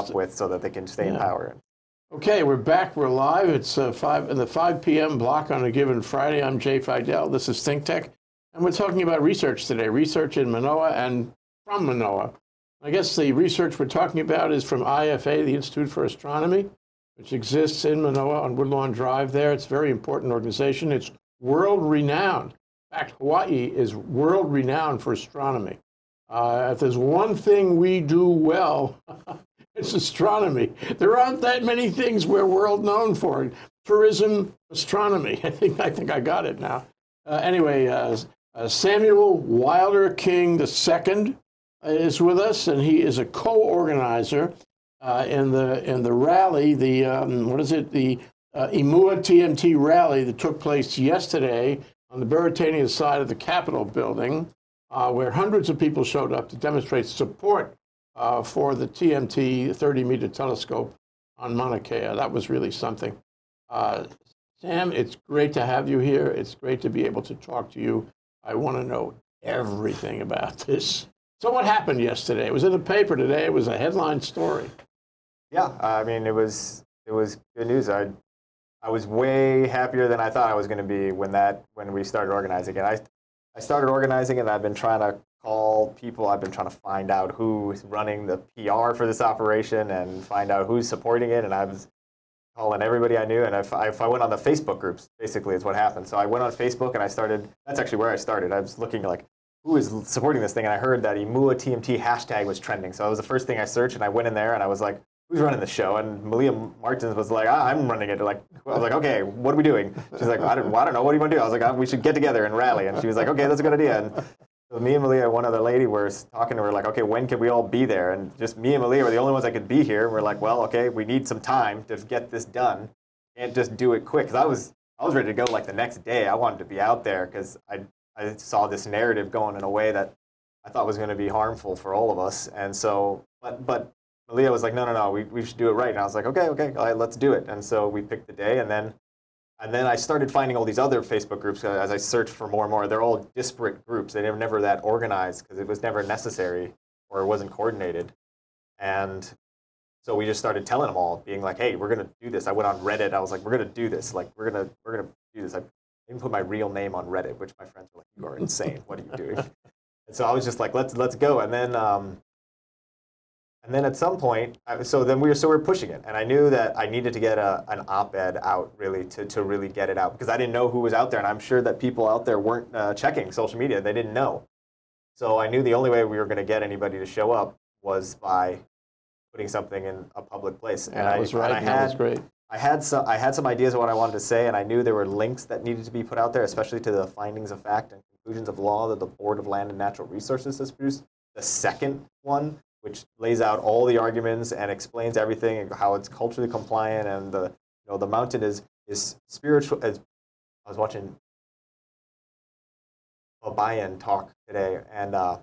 up with so that they can stay in power. Okay, we're back. We're live. It's uh, five in the 5 p.m. block on a given Friday. I'm Jay Fidell. This is Think Tech, and we're talking about research today. Research in Manoa and from Manoa. I guess the research we're talking about is from IFA, the Institute for Astronomy, which exists in Manoa on Woodlawn Drive. There, it's a very important organization. It's world renowned. In fact, Hawaii is world renowned for astronomy. Uh, if there's one thing we do well, astronomy. There aren't that many things we're world known for. Tourism, astronomy. I think I think I got it now. Uh, anyway, uh, uh, Samuel Wilder King II is with us, and he is a co-organizer uh, in the in the rally. The um, what is it? The uh, Imua TMT rally that took place yesterday on the Beretania side of the Capitol building, uh, where hundreds of people showed up to demonstrate support uh, for the TMT 30 meter telescope on Mauna Kea. That was really something. Uh, Sam, it's great to have you here. It's great to be able to talk to you. I want to know everything about this. So, what happened yesterday? It was in the paper today. It was a headline story. Yeah, I mean, it was it was good news. I I was way happier than I thought I was going to be when that when we started organizing it. I I started organizing it. and I've been trying to call people. I've been trying to find out who's running the PR for this operation and find out who's supporting it. And I was calling everybody I knew. And if I, if I went on the Facebook groups, basically is what happened. So I went on Facebook and I started. That's actually where I started. I was looking like who is supporting this thing, and I heard that Imua TMT hashtag was trending. So that was the first thing I searched, and I went in there and I was like, who's running the show? And Malia Martins was like, ah, I'm running it. Like, I was like, okay, what are we doing? She's like, I don't, well, I don't know. What do you want to do? I was like, oh, we should get together and rally. And she was like, okay, that's a good idea. And me and Malia, one other lady, were talking to her like, okay, when can we all be there? And just me and Malia were the only ones that could be here. We're like, well, okay, we need some time to get this done, and just do it quick. Because I was, I was ready to go like the next day. I wanted to be out there because I, I saw this narrative going in a way that I thought was going to be harmful for all of us. And so, but, but Malia was like, no, no, no, we, we should do it right. And I was like, okay, okay, all right, let's do it. And so we picked the day, and then and then I started finding all these other Facebook groups uh, as I searched for more and more. They're all disparate groups. They were never that organized because it was never necessary or it wasn't coordinated. And so we just started telling them all, being like, "Hey, we're gonna do this." I went on Reddit. I was like, "We're gonna do this. Like, we're gonna we're gonna do this." I even put my real name on Reddit, which my friends were like, "You are insane. what are you doing?" and so I was just like, "Let's let's go." And then um, and then at some point, so then we were so we were pushing it, and I knew that I needed to get a, an op-ed out really to, to really get it out because I didn't know who was out there, and I'm sure that people out there weren't uh, checking social media; they didn't know. So I knew the only way we were going to get anybody to show up was by putting something in a public place. And that I, was right. I had, that was great. I had some I had some ideas of what I wanted to say, and I knew there were links that needed to be put out there, especially to the findings of fact and conclusions of law that the Board of Land and Natural Resources has produced. The second one which lays out all the arguments and explains everything and how it's culturally compliant and the you know the mountain is is spiritual. As I was watching a Bayan talk today, and uh,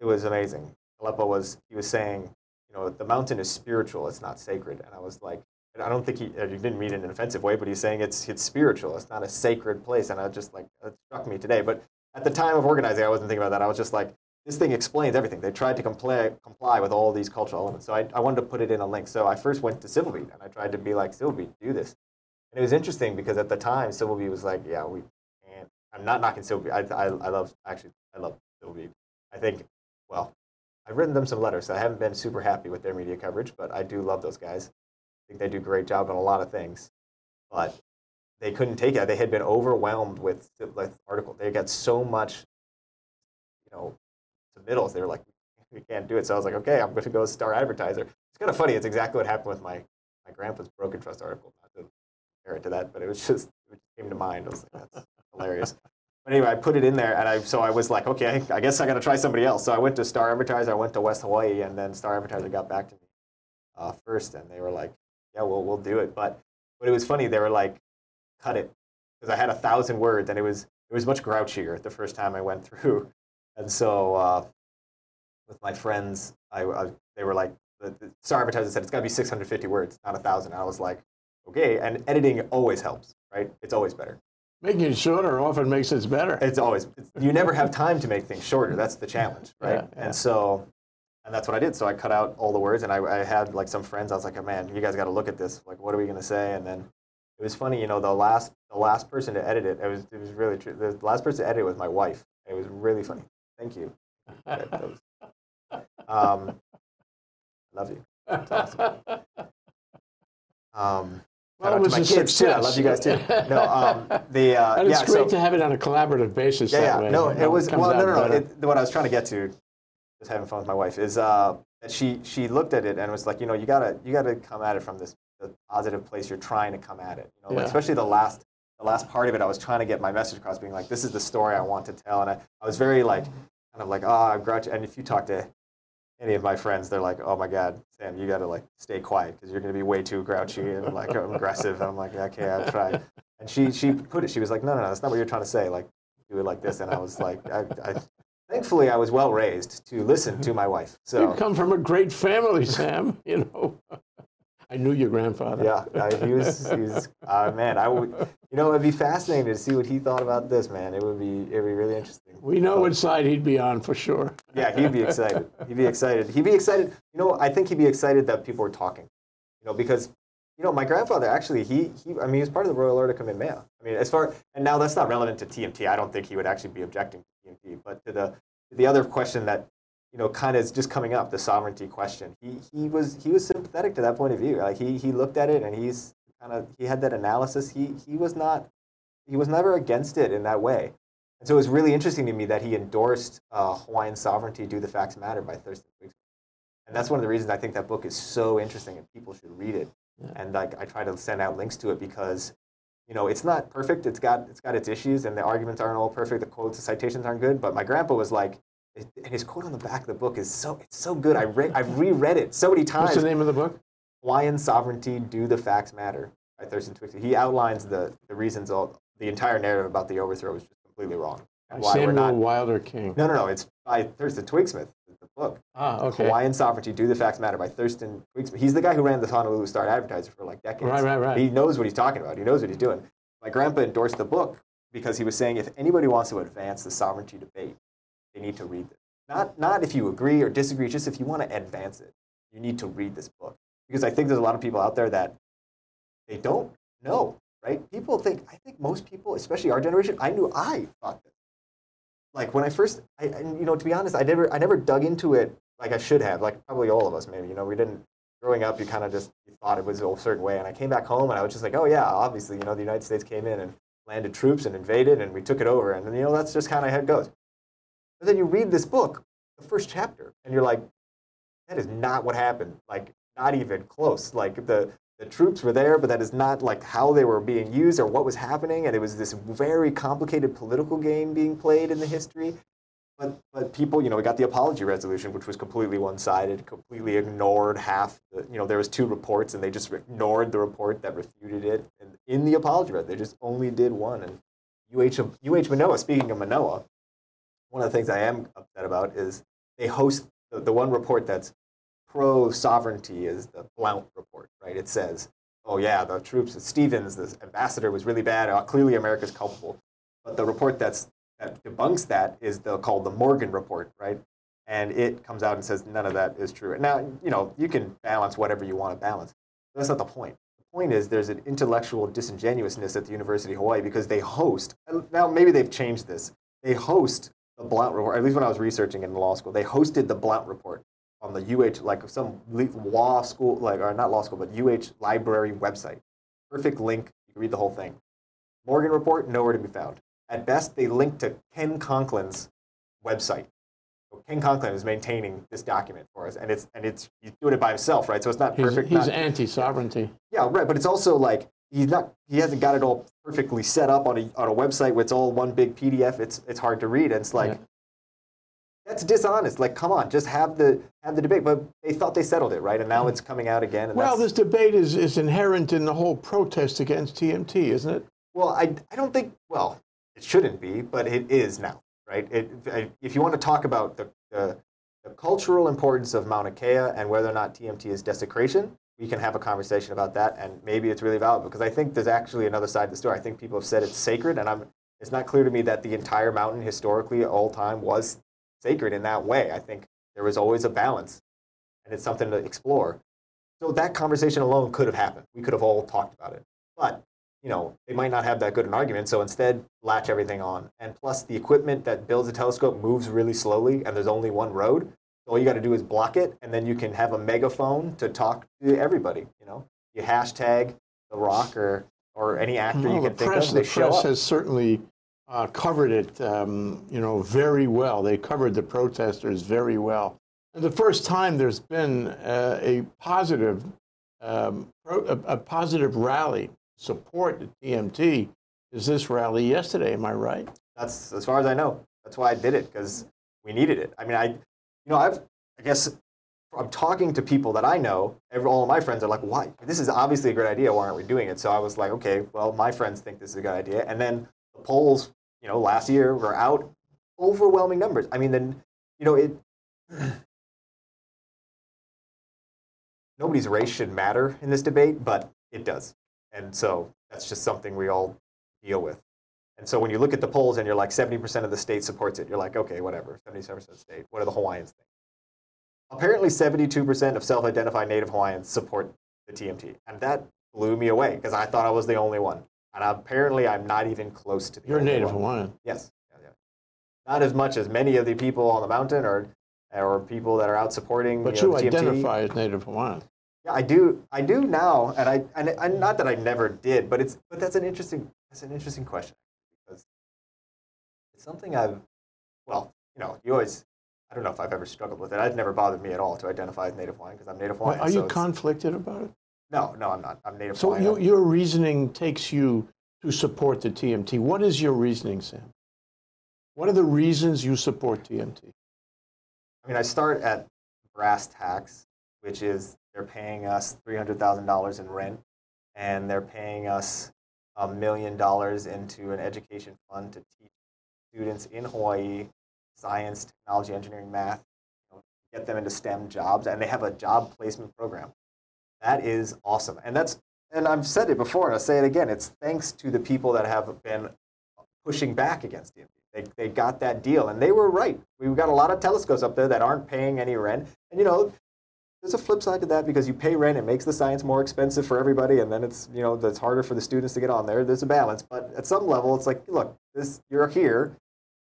it was amazing. Aleppo was he was saying, you know, the mountain is spiritual; it's not sacred. And I was like, I don't think he, he didn't mean it in an offensive way, but he's saying it's it's spiritual. It's not a sacred place. And I just like it struck me today. But at the time of organizing, I wasn't thinking about that. I was just like, this thing explains everything. They tried to comply, comply with all these cultural elements. So I, I wanted to put it in a link. So I first went to Civilbeat and I tried to be like, Civilbeat, do this. And it was interesting because at the time, Civilbeat was like, yeah, we can't. I'm not knocking Civilbeat. I, I, I love, actually, I love Civilbeat. I think, well, I've written them some letters. So I haven't been super happy with their media coverage, but I do love those guys. I think they do a great job on a lot of things. But they couldn't take it. They had been overwhelmed with, with article. They got so much, submittals. They were like, we can't do it. So I was like, okay, I'm going to go star advertiser. It's kind of funny. It's exactly what happened with my, my grandpa's broken trust article. Not to compare it to that, but it was just, it came to mind. I was like, that's hilarious. But anyway, I put it in there, and I so I was like, okay, I guess I got to try somebody else. So I went to Star Advertiser, I went to West Hawaii, and then Star Advertiser got back to me uh, first, and they were like, yeah, well, we'll do it. But but it was funny. They were like, cut it, because I had a thousand words, and it was it was much grouchier the first time I went through. And so uh, with my friends, I, I they were like, the, the star advertiser said it's got to be 650 words, not a thousand. I was like, okay. And editing always helps, right? It's always better. Making it shorter often makes it better. It's always it's, you never have time to make things shorter. That's the challenge, right? Yeah, yeah. And so, And that's what I did. So I cut out all the words, and I, I had like some friends. I was like, oh, "Man, you guys got to look at this. Like, what are we gonna say?" And then it was funny, you know, the last the last person to edit it, it was it was really true. The last person to edit it was my wife. It was really funny. Thank you. That- that was- um, love you. awesome. Um, Well, it was to my kids too. I love you guys too. No, um, the uh, and it's yeah, great so, to have it on a collaborative basis yeah, that yeah. way. No, know, it was well, no, no, no. It, what I was trying to get to, just having fun with my wife, is uh, that she she looked at it and was like, you know, you gotta you gotta come at it from this the positive place you're trying to come at it. You know, like, especially the last the last part of it, I was trying to get my message across, being like, this is the story I want to tell, and I, I was very like, kind of like, oh, I'm grouchy. And if you talk to any of my friends, they're like, oh my god, Sam, you gotta like stay quiet because you're gonna be way too grouchy and like aggressive. And I'm like, okay, I'll try. And she she put it. She was like, no, no, no, that's not what you're trying to say. Like, do it like this. And I was like, I, I thankfully I was well raised to listen to my wife. So you come from a great family, Sam. You know, I knew your grandfather. yeah, I, he was he was uh, man. I would you know it'd be fascinating to see what he thought about this. Man, it would be it'd be really interesting. We know which side he'd be on for sure. Yeah, he'd be excited. He'd be excited. He'd be excited. You know, I think he'd be excited that people were talking. You know, because you know my grandfather actually he he I mean he was part of the Royal Order Kamehameha. I mean as far and now that's not relevant to TMT. I don't think he would actually be objecting to TMT, but to the to the other question that you know kind of is just coming up the sovereignty question. He he was he was sympathetic to that point of view. Like he he looked at it and he's kind of he had that analysis. He he was not he was never against it in that way. And so it was really interesting to me that he endorsed uh, Hawaiian sovereignty, Do the Facts Matter by Thurston Twiggs. And that's one of the reasons I think that book is so interesting and people should read it. Yeah. And like I try to send out links to it because, you know, it's not perfect. It's got it's got its issues and the arguments aren't all perfect. The quotes, the citations aren't good. But my grandpa was like, and his quote on the back of the book is so it's so good. I re- I've reread it so many times. What's the name of the book? Hawaiian sovereignty, do the facts matter by Thurston Twigg-Smith. He outlines the, the reasons all the entire narrative about the overthrow was just completely wrong. Why Samuel we're not Wilder King. No no no, it's by Thurston Twigg-Smith, the book. Ah, okay. Hawaiian Sovereignty, Do the Facts Matter by Thurston Twigg-Smith. He's the guy who ran the Honolulu Star Advertiser for like decades. Right, right, right. He knows what he's talking about. He knows what he's doing. My grandpa endorsed the book because he was saying if anybody wants to advance the sovereignty debate, they need to read this. Not, not if you agree or disagree, just if you want to advance it, you need to read this book. Because I think there's a lot of people out there that they don't know, right? People think, I think most people, especially our generation, I knew I thought this. Like when I first, I, and, you know, to be honest, I never, I never dug into it like I should have, like probably all of us maybe, you know, we didn't, growing up, you kind of just thought it was a certain way. And I came back home and I was just like, oh yeah, obviously, you know, the United States came in and landed troops and invaded and we took it over. And, you know, that's just kind of how it goes. But then you read this book, the first chapter, and you're like, that is not what happened. Like, not even close. Like, the, the troops were there, but that is not like how they were being used or what was happening. And it was this very complicated political game being played in the history. But, but people, you know, we got the apology resolution, which was completely one-sided, completely ignored half. The, you know, there was two reports, and they just ignored the report that refuted it. And in the apology, they just only did one. And UH, UH Manoa, speaking of Manoa, one of the things I am upset about is they host the, the one report that's pro sovereignty is the Blount report, right? It says, oh yeah, the troops, of Stevens, the ambassador was really bad. Uh, clearly, America's culpable. But the report that's that debunks that is the called the Morgan report, right? And it comes out and says none of that is true. And now, you know, you can balance whatever you want to balance. That's not the point. The point is there's an intellectual disingenuousness at the University of Hawaii because they host. Now, maybe they've changed this. They host the Blount report. At least when I was researching in law school, they hosted the Blount report on the UH, like some law school, like or not law school, but UH library website. Perfect link. You can read the whole thing. Morgan report nowhere to be found. At best, they link to Ken Conklin's website. So Ken Conklin is maintaining this document for us, and it's and it's he's doing it by himself, right? So it's not He's, perfect. he's not- anti-sovereignty. yeah, right. But it's also like he's not he hasn't got it all perfectly set up on a on a website where it's all one big PDF. It's it's hard to read. And it's like Yeah. that's dishonest. Like, come on, just have the have the debate. But they thought they settled it, right? And now hmm. it's coming out again. And Well, this debate is, is inherent in the whole protest against TMT, isn't it? Well, I, I don't think, well, it shouldn't be, but it is now, right? It, if you want to talk about the, the, the cultural importance of Mauna Kea and whether or not TMT is desecration, we can have a conversation about that, and maybe it's really valuable because I think there's actually another side to the story. I think people have said it's sacred, and I'm, it's not clear to me that the entire mountain historically, all time, was sacred in that way. I think there was always a balance and it's something to explore. So that conversation alone could have happened. We could have all talked about it. But you know, they might not have that good an argument. So instead, latch everything on. And plus, the equipment that builds a telescope moves really slowly, and there's only one road. All you got to do is block it, and then you can have a megaphone to talk to everybody. You know, you hashtag the rock or or any actor well, you can think press, of. They the show press up. has certainly uh, covered it, um, you know, very well. They covered the protesters very well. And the first time there's been uh, a positive, um, pro, a, a positive rally support the TMT is this rally yesterday. Am I right? That's as far as I know. That's why I did it because we needed it. I mean, I, you know, I've, I guess, I'm talking to people that I know. Every, all of my friends are like, "Why? This is obviously a great idea. Why aren't we doing it?" So I was like, "Okay, well, my friends think this is a good idea." And then the polls, you know, last year were out, overwhelming numbers. I mean, then, you know, it. Nobody's race should matter in this debate, but it does, and so that's just something we all deal with. And so when you look at the polls and you're like 70% of the state supports it, you're like, okay, whatever, 77% of the state. What do the Hawaiians think? Apparently, 72% of self identified Native Hawaiians support the TMT. And that blew me away because I thought I was the only one. And apparently, I'm not even close to the You're Native one. Hawaiian. Yes. Yeah, yeah. Not as much as many of the people on the mountain or, or people that are out supporting But you, know, you the TMT. identify as Native Hawaiian. Yeah, I do. I do now, and I and, and not that I never did, but it's but that's an interesting that's an interesting question something I've well, you know, you always. I don't know if I've ever struggled with it. It's never bothered me at all to identify as Native Hawaiian because I'm Native Hawaiian. Are so you conflicted about it? No, no, I'm not. I'm Native So Hawaiian. your, your reasoning takes you to support the TMT. What is your reasoning, Sam? What are the reasons you support TMT? I mean, I start at brass tacks, which is they're paying us $300,000 in rent, and they're paying us a million dollars into an education fund to teach students in Hawaii science, technology, engineering, math, you know, get them into STEM jobs, and they have a job placement program. That is awesome, and that's and I've said it before, and I'll say it again. It's thanks to the people that have been pushing back against TMT. They, they got that deal, and they were right. We've got a lot of telescopes up there that aren't paying any rent, and you know, there's a flip side to that because you pay rent, it makes the science more expensive for everybody, and then it's you know it's harder for the students to get on there. There's a balance, but at some level, it's like, look, this you're here.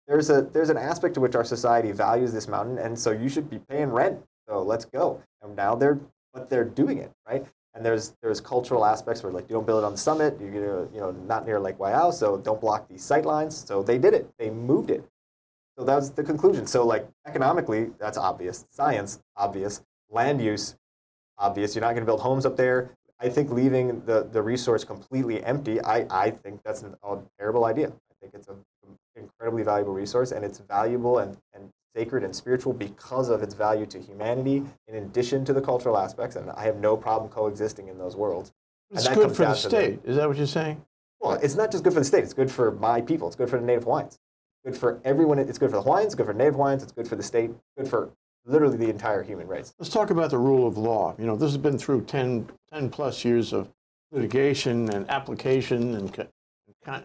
There's a there's an aspect to which our society values this mountain, and so you should be paying rent. So let's go. And now they're but they're doing it right. And there's there's cultural aspects where like you don't build it on the summit, you're you know not near Lake Waiau, so don't block these sight lines. So they did it. They moved it. So that was the conclusion. So like economically, that's obvious. Science, obvious. Land use, obvious. You're not going to build homes up there. I think leaving the, the resource completely empty, I, I think that's an, a terrible idea. I think it's an incredibly valuable resource, and it's valuable and, and sacred and spiritual because of its value to humanity, in addition to the cultural aspects. And I have no problem coexisting in those worlds. It's good for the state. Is that what you're saying? Well, it's not just good for the state. It's good for my people. It's good for the Native Hawaiians. Good for everyone. It's good for the Hawaiians. It's good for Native Hawaiians. It's good for the state. Good for literally the entire human race. Let's talk about the rule of law. You know, this has been through 10, 10 plus years of litigation and application and,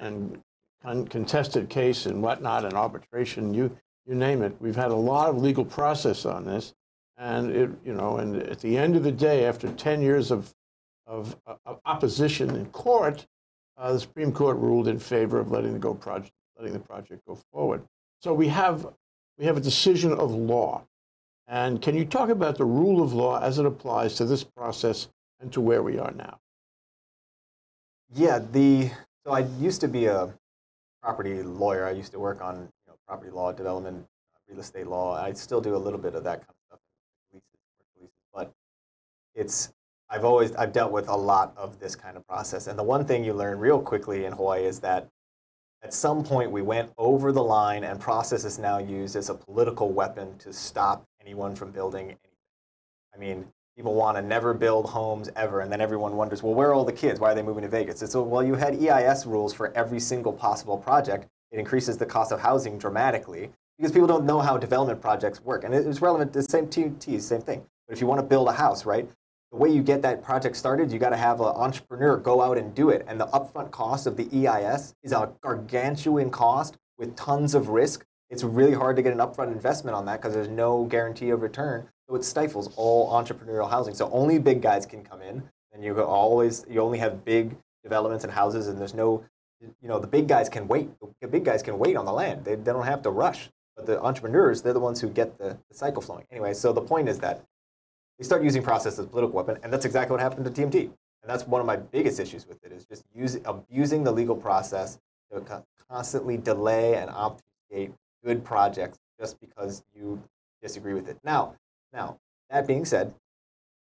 and con- contested case and whatnot and arbitration. You, you name it. We've had a lot of legal process on this. And it, you know, and at the end of the day, after 10 years of, of, of opposition in court, uh, the Supreme Court ruled in favor of letting the go project, letting the project go forward. So we have, we have a decision of law. And can you talk about the rule of law as it applies to this process and to where we are now? Yeah, the so I used to be a property lawyer. I used to work on you know, property law, development, real estate law. I still do a little bit of that kind of stuff, leases, leases, but it's I've always I've dealt with a lot of this kind of process. And the one thing you learn real quickly in Hawaii is that at some point we went over the line, and process is now used as a political weapon to stop anyone from building anything. I mean, people want to never build homes ever, and then everyone wonders, well, where are all the kids? Why are they moving to Vegas? It's well, you had EIS rules for every single possible project. It increases the cost of housing dramatically because people don't know how development projects work, and it's relevant. The same TT, same thing. But if you want to build a house, right? The way you get that project started, you got to have an entrepreneur go out and do it, and the upfront cost of the EIS is a gargantuan cost with tons of risk It's really hard to get an upfront investment on that because there's no guarantee of return. So it stifles all entrepreneurial housing. So only big guys can come in, and you always you only have big developments and houses, and there's no, you know, the big guys can wait. The big guys can wait on the land. They, they don't have to rush. But the entrepreneurs, they're the ones who get the, the cycle flowing. Anyway, so the point is that they start using process as a political weapon, and that's exactly what happened to TMT. And that's one of my biggest issues with it is just using abusing the legal process to constantly delay and obfuscate good projects just because you disagree with it. Now, now that being said,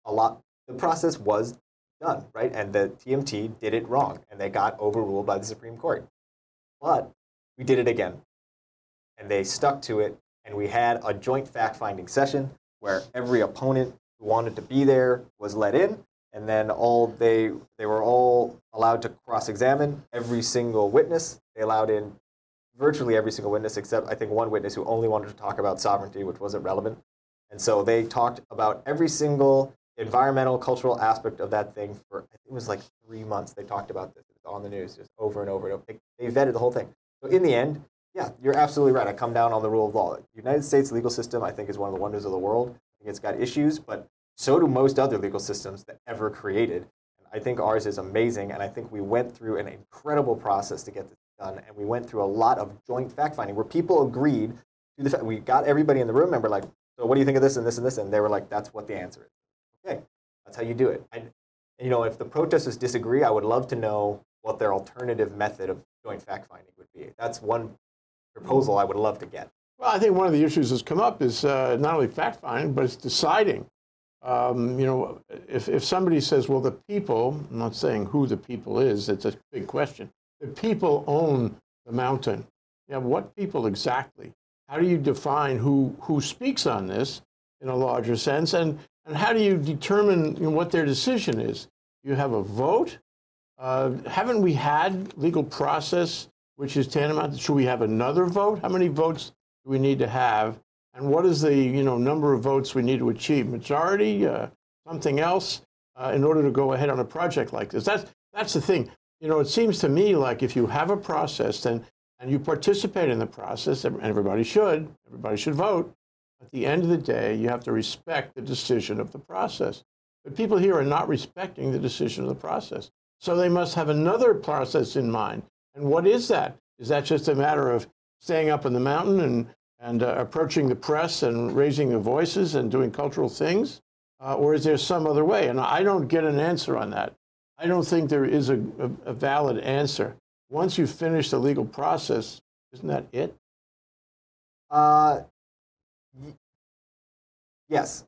a lot the process was done right, and the TMT did it wrong, and they got overruled by the Supreme Court. But we did it again, and they stuck to it, and we had a joint fact-finding session where every opponent who wanted to be there was let in, and then all they they were all allowed to cross-examine every single witness. They allowed in virtually every single witness except I think one witness who only wanted to talk about sovereignty, which wasn't relevant. And so they talked about every single environmental, cultural aspect of that thing for I think it was like three months. They talked about this on the news just over and over and over. They, they vetted the whole thing. So in the end, yeah, you're absolutely right. I come down on the rule of law. The United States legal system, I think, is one of the wonders of the world. I think it's got issues, but so do most other legal systems that ever created. And I think ours is amazing, and I think we went through an incredible process to get this done, and we went through a lot of joint fact finding where people agreed to the fact. We got everybody in the room, and we're like, so what do you think of this and this and this? And they were like, that's what the answer is. Okay, that's how you do it. And you know, if the protesters disagree, I would love to know what their alternative method of joint fact finding would be. That's one proposal I would love to get. Well, I think one of the issues that's come up is uh, not only fact finding, but it's deciding. Um, you know, if, if somebody says, well, the people, I'm not saying who the people is, it's a big question. The people own the mountain. Yeah, what people exactly? How do you define who, who speaks on this in a larger sense? And, and how do you determine you know, what their decision is? You have a vote. Uh, haven't we had legal process which is tantamount? Should we have another vote? How many votes do we need to have? And what is the you know number of votes we need to achieve? Majority, uh, something else, uh, in order to go ahead on a project like this? That's that's the thing. You know, it seems to me like if you have a process and and you participate in the process, and everybody should, everybody should vote. At the end of the day, you have to respect the decision of the process. But people here are not respecting the decision of the process. So they must have another process in mind. And what is that? Is that just a matter of staying up in the mountain and, and uh, approaching the press and raising their voices and doing cultural things? Uh, or is there some other way? And I don't get an answer on that. I don't think there is a, a, a valid answer. Once you finish the legal process, isn't that it? Uh, yes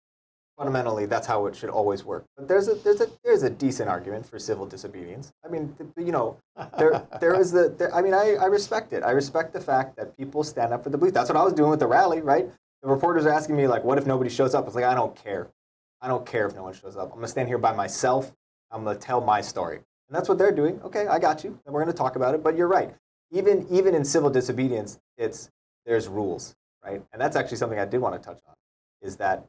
fundamentally that's how it should always work. But there's a there's a there's a decent argument for civil disobedience. I mean, you know, there there is the there, I mean, I, I respect it. I respect the fact that people stand up for the belief. That's what I was doing with the rally, right? The reporters are asking me like, what if nobody shows up? It's like I don't care. I don't care if no one shows up. I'm gonna stand here by myself. I'm gonna tell my story, and that's what they're doing. Okay, I got you, and we're gonna talk about it. But you're right. Even even in civil disobedience, it's there's rules, right? And that's actually something I did want to touch on. Is that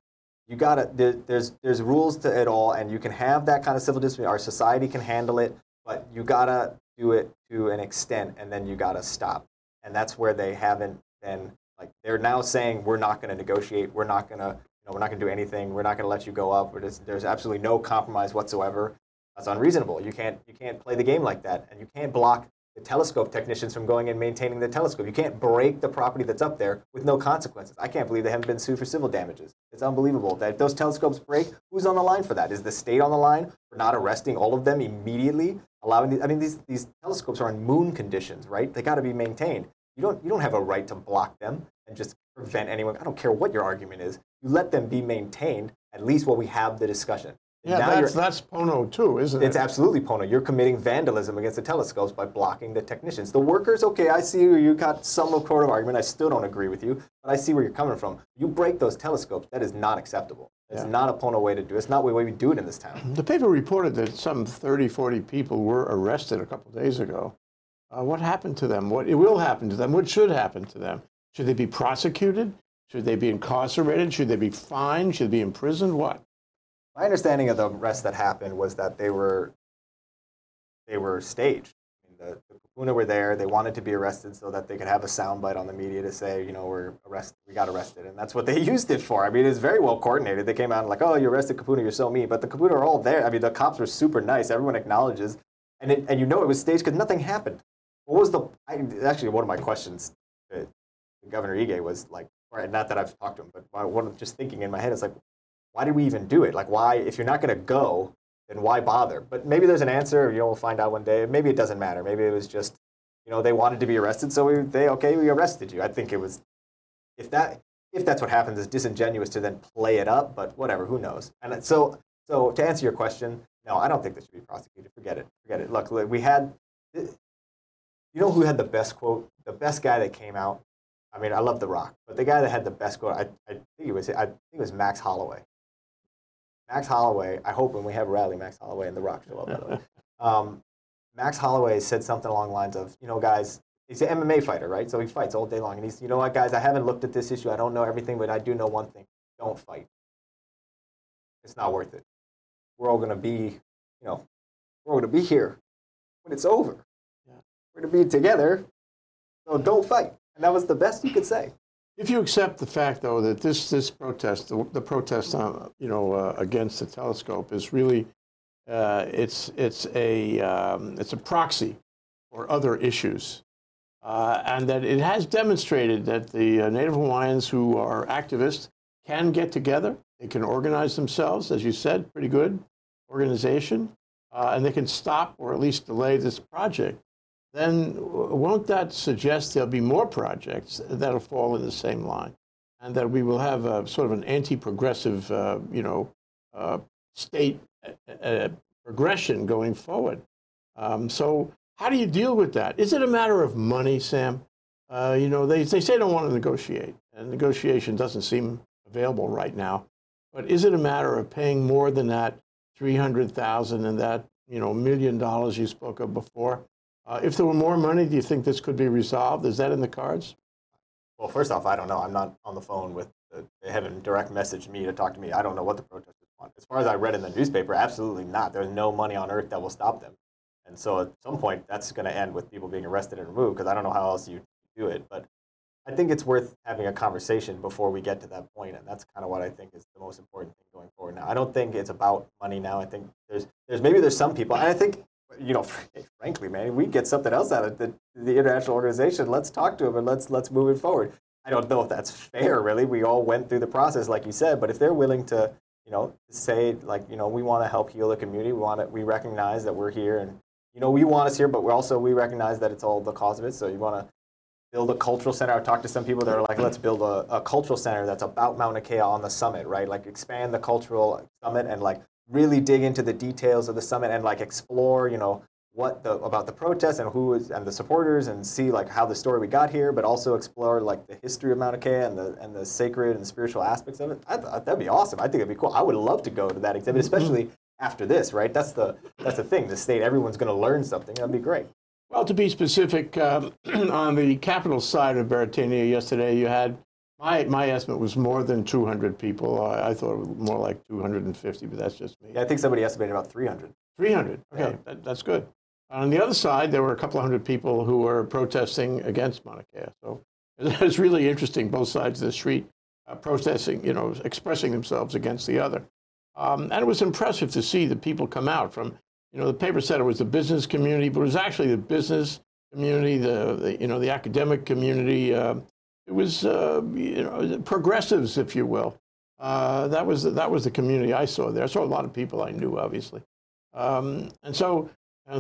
you gotta there, there's there's rules to it all, and you can have that kind of civil dispute. Our society can handle it, but you gotta do it to an extent, and then you gotta stop. And that's where they haven't been. Like they're now saying we're not going to negotiate. We're not going to you know we're not going to do anything. We're not going to let you go up. Just, there's absolutely no compromise whatsoever. That's unreasonable. You can't you can't play the game like that, and you can't block the telescope technicians from going and maintaining the telescope. You can't break the property that's up there with no consequences. I can't believe they haven't been sued for civil damages. It's unbelievable that if those telescopes break, who's on the line for that? Is the state on the line for not arresting all of them immediately? Allowing the, I mean, these, these telescopes are in moon conditions, right? They got to be maintained. You don't, you don't have a right to block them and just prevent anyone. I don't care what your argument is. You let them be maintained at least while we have the discussion. Yeah, now that's, that's Pono too, isn't it? It's absolutely Pono. You're committing vandalism against the telescopes by blocking the technicians. The workers, okay, I see you got some sort of argument. I still don't agree with you, but I see where you're coming from. You break those telescopes, that is not acceptable. It's yeah. not a Pono way to do it. It's not the way we do it in this town. The paper reported that some 30, 40 people were arrested a couple days ago. Uh, what happened to them? What it will happen to them? What should happen to them? Should they be prosecuted? Should they be incarcerated? Should they be fined? Should they be imprisoned? What? My understanding of the arrests that happened was that they were they were staged. The, the Kupuna were there. They wanted to be arrested so that they could have a soundbite on the media to say, you know, we're arrested, we got arrested, and that's what they used it for. I mean, it's very well coordinated. They came out and like, oh, you arrested Kupuna, you're so mean. But the Kupuna are all there. I mean, the cops were super nice. Everyone acknowledges, and it, and you know it was staged because nothing happened. What was the? I, actually, one of my questions to Governor Ige was like, not that I've talked to him, but what I'm just thinking in my head is like, why did we even do it? Like, why, if you're not going to go, then why bother? But maybe there's an answer. You know, we'll find out one day. Maybe it doesn't matter. Maybe it was just, you know, they wanted to be arrested, so we, they okay, we arrested you. I think it was, if that, if that's what happens, it's disingenuous to then play it up. But whatever, who knows? And so, so to answer your question, no, I don't think this should be prosecuted. Forget it. Forget it. Look, we had, you know, who had the best quote? The best guy that came out. I mean, I love The Rock, but the guy that had the best quote, I, I think it was, I think it was Max Holloway. Max Holloway, I hope when we have a rally, Max Holloway and The Rock show up, by the way. Um, Max Holloway said something along the lines of, you know, guys, he's an MMA fighter, right? So he fights all day long. And he's, you know what, guys, I haven't looked at this issue. I don't know everything, but I do know one thing. Don't fight. It's not worth it. We're all going to be, you know, we're all going to be here when it's over. Yeah. We're going to be together. So don't fight. And that was the best you could say. If you accept the fact, though, that this this protest, the, the protest, on, you know, uh, against the telescope, is really uh, it's it's a um, it's a proxy for other issues, uh, and that it has demonstrated that the uh, Native Hawaiians who are activists can get together, they can organize themselves, as you said, pretty good organization, uh, and they can stop or at least delay this project then won't that suggest there'll be more projects that'll fall in the same line, and that we will have a sort of an anti-progressive, uh, you know, uh, state uh, uh, progression going forward? Um, so how do you deal with that? Is it a matter of money, Sam? Uh, you know, they, they say they don't want to negotiate, and negotiation doesn't seem available right now. But is it a matter of paying more than that 300,000 and that, you know, million dollars you spoke of before? Uh, if there were more money, do you think this could be resolved? Is that in the cards? Well, first off, I don't know. I'm not on the phone with. The, they haven't direct messaged me to talk to me. I don't know what the protesters want. As far as I read in the newspaper, absolutely not. There's no money on earth that will stop them. And so at some point, that's going to end with people being arrested and removed because I don't know how else you do it. But I think it's worth having a conversation before we get to that point, and that's kind of what I think is the most important thing going forward. Now, I don't think it's about money now. I think there's there's maybe there's some people, and I think you know, frankly, man, we get something else out of the, the international organization. Let's talk to them and let's let's move it forward. I don't know if that's fair, really. We all went through the process, like you said, but if they're willing to, you know, say like, you know, we want to help heal the community. We want to, we recognize that we're here, and you know, we want us here, but we also we recognize that it's all the cause of it. So you want to build a cultural center. I've talked to some people that are like, let's build a, a cultural center that's about Mauna Kea on the summit, right? Like expand the cultural summit and like really dig into the details of the summit and like explore, you know, what the about the protests and who is and the supporters and see like how the story we got here, but also explore like the history of Mauna Kea and the and the sacred and spiritual aspects of it. I thought that'd be awesome. I think it'd be cool. I would love to go to that exhibit, mm-hmm. especially after this, right? That's the that's the thing. The state, everyone's going to learn something. That'd be great. Well, to be specific, um, on the Capitol side of Beretania yesterday, you had my, my estimate was more than 200 people. I, I thought it was more like 250, but that's just me. Yeah, I think somebody estimated about 300. 300. Okay, yeah. that, that's good. On the other side, there were a couple of hundred people who were protesting against Mauna Kea. So it's really interesting, both sides of the street uh, protesting, you know, expressing themselves against the other. Um, and it was impressive to see the people come out from, you know, the paper said it was the business community, but it was actually the business community, the, the you know, the academic community, uh, it was uh, you know progressives, if you will. Uh, that was that was the community I saw there. I saw a lot of people I knew, obviously, um, and so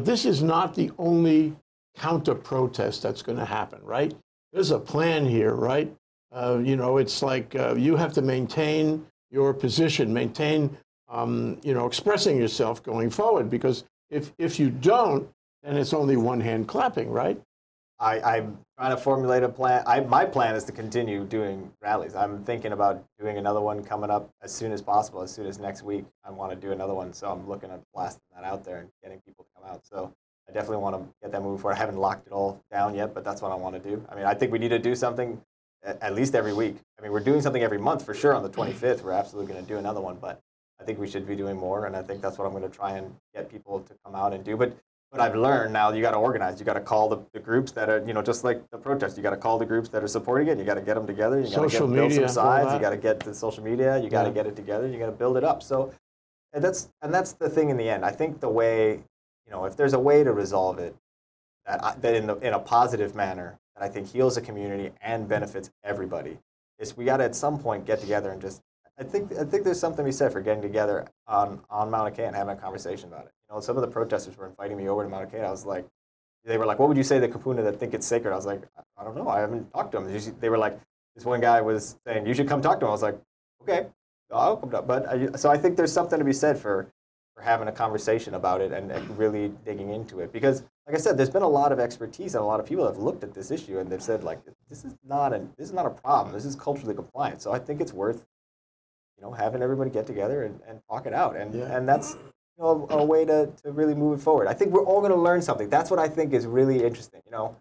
this is not the only counter protest that's going to happen, right? There's a plan here, right? Uh, you know, it's like uh, you have to maintain your position, maintain um, you know expressing yourself going forward, because if if you don't, then it's only one hand clapping, right? I, I'm trying to formulate a plan. I, my plan is to continue doing rallies. I'm thinking about doing another one coming up as soon as possible, as soon as next week. I want to do another one, so I'm looking at blasting that out there and getting people to come out. So I definitely want to get that moving forward. I haven't locked it all down yet, but that's what I want to do. I mean, I think we need to do something at, at least every week. I mean, we're doing something every month for sure on the 25th. We're absolutely going to do another one, but I think we should be doing more, and I think that's what I'm going to try and get people to come out and do. But But I've learned now you got to organize. You got to call the, the groups that are, you know, just like the protest. You got to call the groups that are supporting it. You got to get them together. You got to build some sides. You got to get the social media. You got to Yeah. get it together. You got to build it up. So, and that's and that's the thing in the end. I think the way, you know, if there's a way to resolve it, that I, that in the, in a positive manner that I think heals the community and benefits everybody, is we got to at some point get together and just. I think I think there's something to be said for getting together on on Mauna Kea and having a conversation about it. You know, some of the protesters were inviting me over to Mauna Kea. I was like, they were like, "What would you say to Kupuna that think it's sacred?" I was like, "I don't know. I haven't talked to them." They were like, this one guy was saying, "You should come talk to him." I was like, "Okay, I'll come talk." But I, so I think there's something to be said for for having a conversation about it and, and really digging into it because, like I said, there's been a lot of expertise and a lot of people have looked at this issue and they've said like, "This is not a this is not a problem. This is culturally compliant." So I think it's worth you know having everybody get together and, and talk it out and Yeah. and that's you know, a, a way to, to really move it forward. I think we're all going to learn something. That's what I think is really interesting. You know,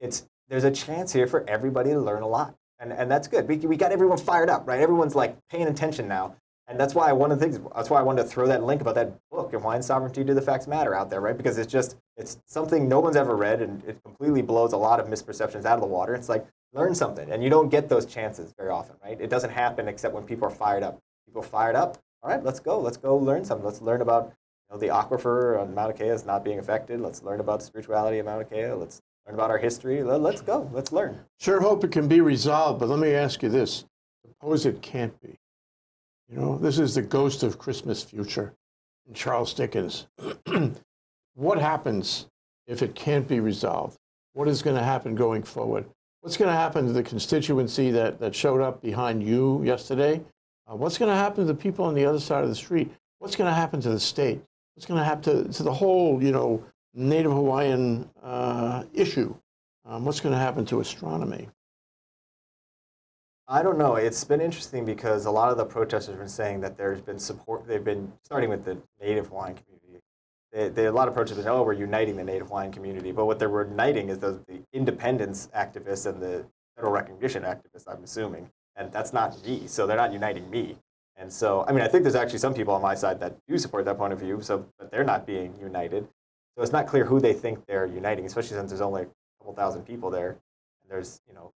it's there's a chance here for everybody to learn a lot, and and that's good. We, we got everyone fired up, right? Everyone's like paying attention now, and that's why one of the things. That's why I wanted to throw that link about that book and Hawaiian sovereignty do the facts matter out there, right? Because it's just it's something no one's ever read, and it completely blows a lot of misperceptions out of the water. It's like learn something, and you don't get those chances very often, right? It doesn't happen except when people are fired up. People fired up. All right, let's go. Let's go learn something. Let's learn about you know, the aquifer on Mauna Kea is not being affected. Let's learn about the spirituality of Mauna Kea. Let's learn about our history. Let- Let's go. Let's learn. Sure hope it can be resolved, but let me ask you this. Suppose it can't be. You know, this is the ghost of Christmas future in Charles Dickens. what happens if it can't be resolved? What is going to happen going forward? What's going to happen to the constituency that, that showed up behind you yesterday? Uh, what's going to happen to the people on the other side of the street? What's going to happen to the state? What's going to happen to, to the whole, you know, Native Hawaiian uh, issue? Um, what's going to happen to astronomy? I don't know. It's been interesting because a lot of the protesters have been saying that there's been support. They've been starting with the Native Hawaiian community. They, they, a lot of protesters say, oh, we're uniting the Native Hawaiian community. But what they're uniting is the, the independence activists and the federal recognition activists, I'm assuming. And that's not me. So they're not uniting me. And so, I mean, I think there's actually some people on my side that do support that point of view, so but they're not being united. So it's not clear who they think they're uniting, especially since there's only a couple thousand people there. And there's, you know,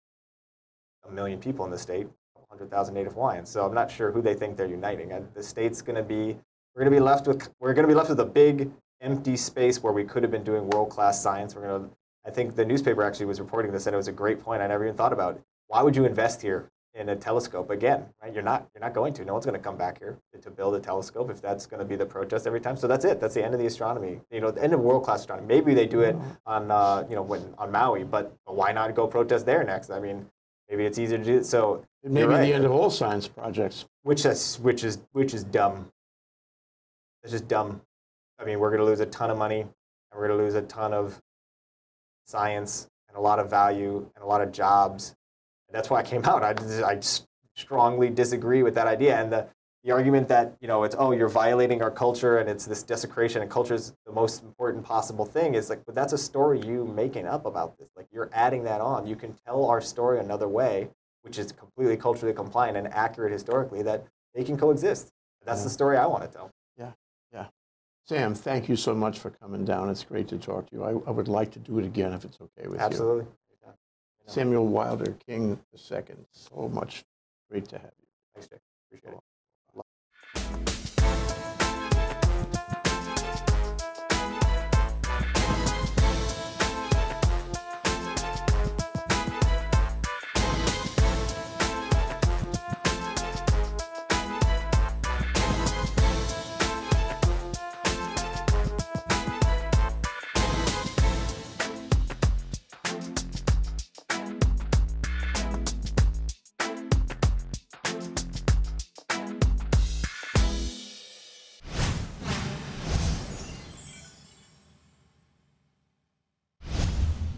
a million people in the state, a couple hundred thousand Native Hawaiians. So I'm not sure who they think they're uniting. And the state's going to be, we're going to be left with, we're going to be left with a big empty space where we could have been doing world-class science. We're going to, I think the newspaper actually was reporting this, and it was a great point. I never even thought about. Why would you invest here in a telescope again? Right? You're not. You're not going to. No one's going to come back here to build a telescope if that's going to be the protest every time. So that's it. That's the end of the astronomy. You know, the end of world-class astronomy. Maybe they do it on, uh, you know, when on Maui, but why not go protest there next? I mean, maybe it's easier to do. So It may You're be right. the end of all science projects. which is which is which is dumb. It's just dumb. I mean, we're going to lose a ton of money, and we're going to lose a ton of science and a lot of value and a lot of jobs. And that's why I came out. I, just- I strongly disagree with that idea. And the, the argument that you know it's oh you're violating our culture and it's this desecration and culture is the most important possible thing is like but that's a story you making up about this. Like you're adding that on. You can tell our story another way, which is completely culturally compliant and accurate historically that they can coexist. That's Yeah. the mm. story I want to tell. Sam, thank you so much for coming down. It's great to talk to you. I, I would like to do it again if it's okay with you. Absolutely. Samuel Wilder King II, so much great to have you. Thanks. Appreciate it.